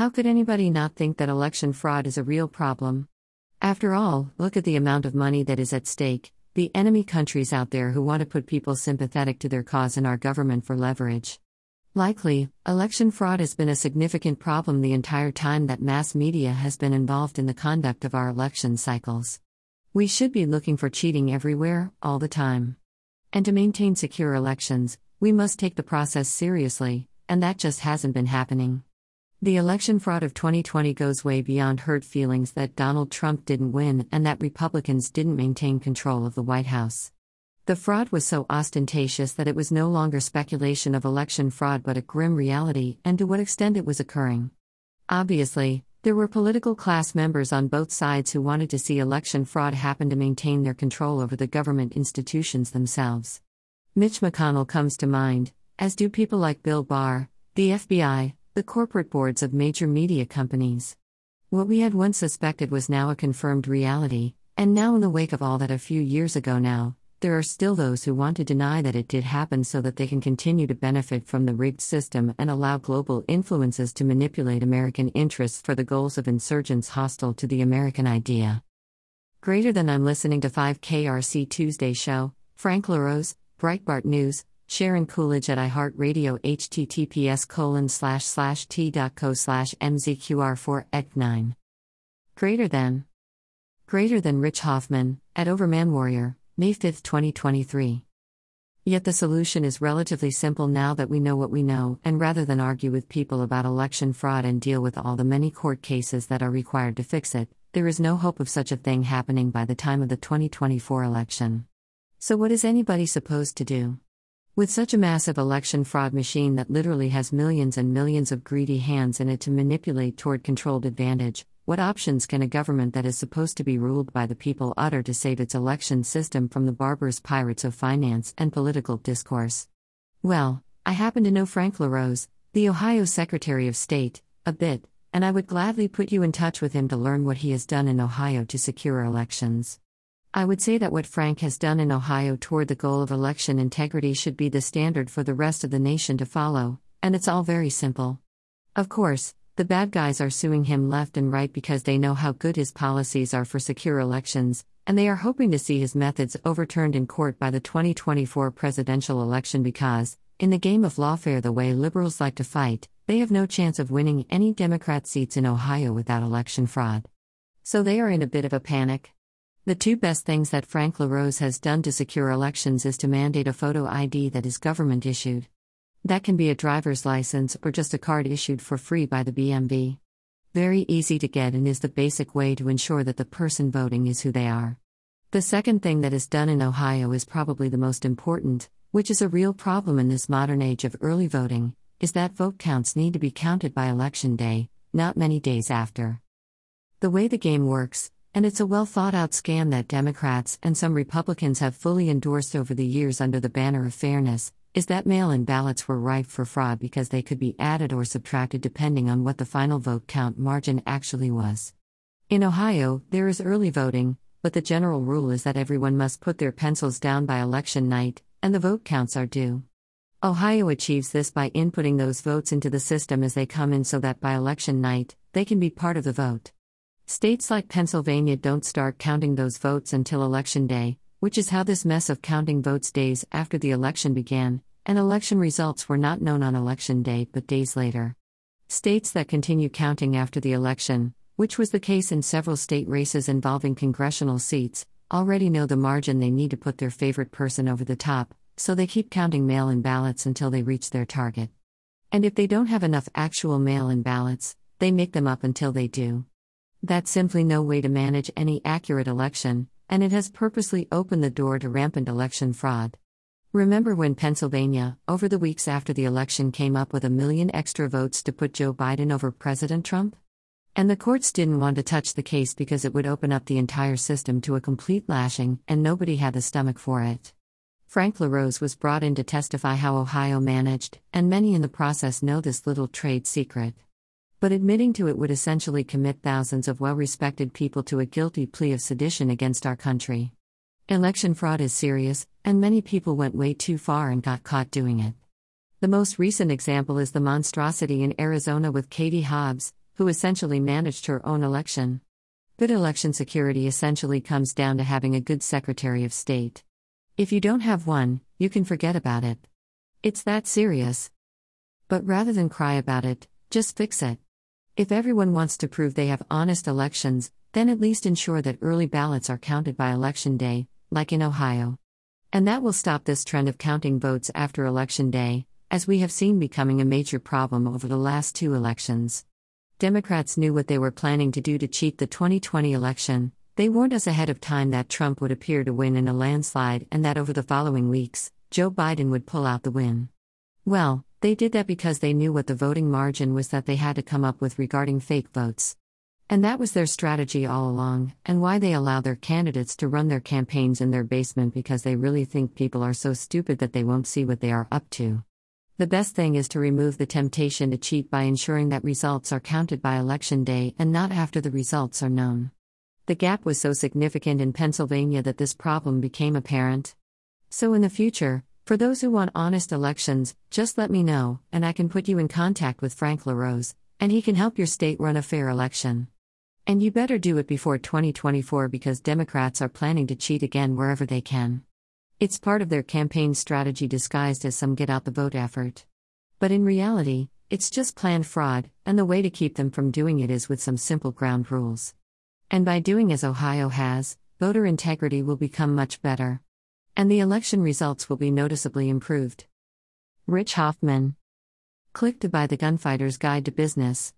How could anybody not think that election fraud is a real problem? After all, look at the amount of money that is at stake, the enemy countries out there who want to put people sympathetic to their cause in our government for leverage. Likely, election fraud has been a significant problem the entire time that mass media has been involved in the conduct of our election cycles. We should be looking for cheating everywhere, all the time. And to maintain secure elections, we must take the process seriously, and that just hasn't been happening. The election fraud of 2020 goes way beyond hurt feelings that Donald Trump didn't win and that Republicans didn't maintain control of the White House. The fraud was so ostentatious that it was no longer speculation of election fraud but a grim reality, and to what extent it was occurring. Obviously, there were political class members on both sides who wanted to see election fraud happen to maintain their control over the government institutions themselves. Mitch McConnell comes to mind, as do people like Bill Barr, the FBI, the corporate boards of major media companies. What we had once suspected was now a confirmed reality, and now, in the wake of all that a few years ago now, there are still those who want to deny that it did happen so that they can continue to benefit from the rigged system and allow global influences to manipulate American interests for the goals of insurgents hostile to the American idea. Greater than I'm listening to 5KRC Tuesday show, Frank LaRose, Breitbart News, Sharon Coolidge at iHeartRadio https colon slash slash t.co slash mzqr4 ec 9 Greater than Greater than Rich Hoffman, at Overman Warrior, May 5, 2023. Yet the solution is relatively simple now that we know what we know, and rather than argue with people about election fraud and deal with all the many court cases that are required to fix it, there is no hope of such a thing happening by the time of the 2024 election. So, what is anybody supposed to do? With such a massive election fraud machine that literally has millions and millions of greedy hands in it to manipulate toward controlled advantage, what options can a government that is supposed to be ruled by the people utter to save its election system from the barbarous pirates of finance and political discourse? Well, I happen to know Frank LaRose, the Ohio Secretary of State, a bit, and I would gladly put you in touch with him to learn what he has done in Ohio to secure elections. I would say that what Frank has done in Ohio toward the goal of election integrity should be the standard for the rest of the nation to follow, and it's all very simple. Of course, the bad guys are suing him left and right because they know how good his policies are for secure elections, and they are hoping to see his methods overturned in court by the 2024 presidential election because, in the game of lawfare the way liberals like to fight, they have no chance of winning any Democrat seats in Ohio without election fraud. So they are in a bit of a panic. The two best things that Frank LaRose has done to secure elections is to mandate a photo ID that is government issued. That can be a driver's license or just a card issued for free by the BMV. Very easy to get and is the basic way to ensure that the person voting is who they are. The second thing that is done in Ohio is probably the most important, which is a real problem in this modern age of early voting, is that vote counts need to be counted by election day, not many days after. The way the game works, and it's a well thought out scam that Democrats and some Republicans have fully endorsed over the years under the banner of fairness, is that mail in ballots were rife for fraud because they could be added or subtracted depending on what the final vote count margin actually was. In Ohio, there is early voting, but the general rule is that everyone must put their pencils down by election night, and the vote counts are due. Ohio achieves this by inputting those votes into the system as they come in so that by election night, they can be part of the vote. States like Pennsylvania don't start counting those votes until election day, which is how this mess of counting votes days after the election began, and election results were not known on election day but days later. States that continue counting after the election, which was the case in several state races involving congressional seats, already know the margin they need to put their favorite person over the top, so they keep counting mail in ballots until they reach their target. And if they don't have enough actual mail in ballots, they make them up until they do. That's simply no way to manage any accurate election, and it has purposely opened the door to rampant election fraud. Remember when Pennsylvania, over the weeks after the election, came up with a million extra votes to put Joe Biden over President Trump? And the courts didn't want to touch the case because it would open up the entire system to a complete lashing, and nobody had the stomach for it. Frank LaRose was brought in to testify how Ohio managed, and many in the process know this little trade secret but admitting to it would essentially commit thousands of well respected people to a guilty plea of sedition against our country. Election fraud is serious, and many people went way too far and got caught doing it. The most recent example is the monstrosity in Arizona with Katie Hobbs, who essentially managed her own election. Good election security essentially comes down to having a good Secretary of State. If you don't have one, you can forget about it. It's that serious. But rather than cry about it, just fix it. If everyone wants to prove they have honest elections, then at least ensure that early ballots are counted by election day, like in Ohio. And that will stop this trend of counting votes after election day, as we have seen becoming a major problem over the last two elections. Democrats knew what they were planning to do to cheat the 2020 election. They warned us ahead of time that Trump would appear to win in a landslide and that over the following weeks, Joe Biden would pull out the win. Well, they did that because they knew what the voting margin was that they had to come up with regarding fake votes. And that was their strategy all along, and why they allow their candidates to run their campaigns in their basement because they really think people are so stupid that they won't see what they are up to. The best thing is to remove the temptation to cheat by ensuring that results are counted by election day and not after the results are known. The gap was so significant in Pennsylvania that this problem became apparent. So, in the future, for those who want honest elections, just let me know, and I can put you in contact with Frank LaRose, and he can help your state run a fair election. And you better do it before 2024 because Democrats are planning to cheat again wherever they can. It's part of their campaign strategy disguised as some get out the vote effort. But in reality, it's just planned fraud, and the way to keep them from doing it is with some simple ground rules. And by doing as Ohio has, voter integrity will become much better. And the election results will be noticeably improved. Rich Hoffman. Click to buy the Gunfighter's Guide to Business.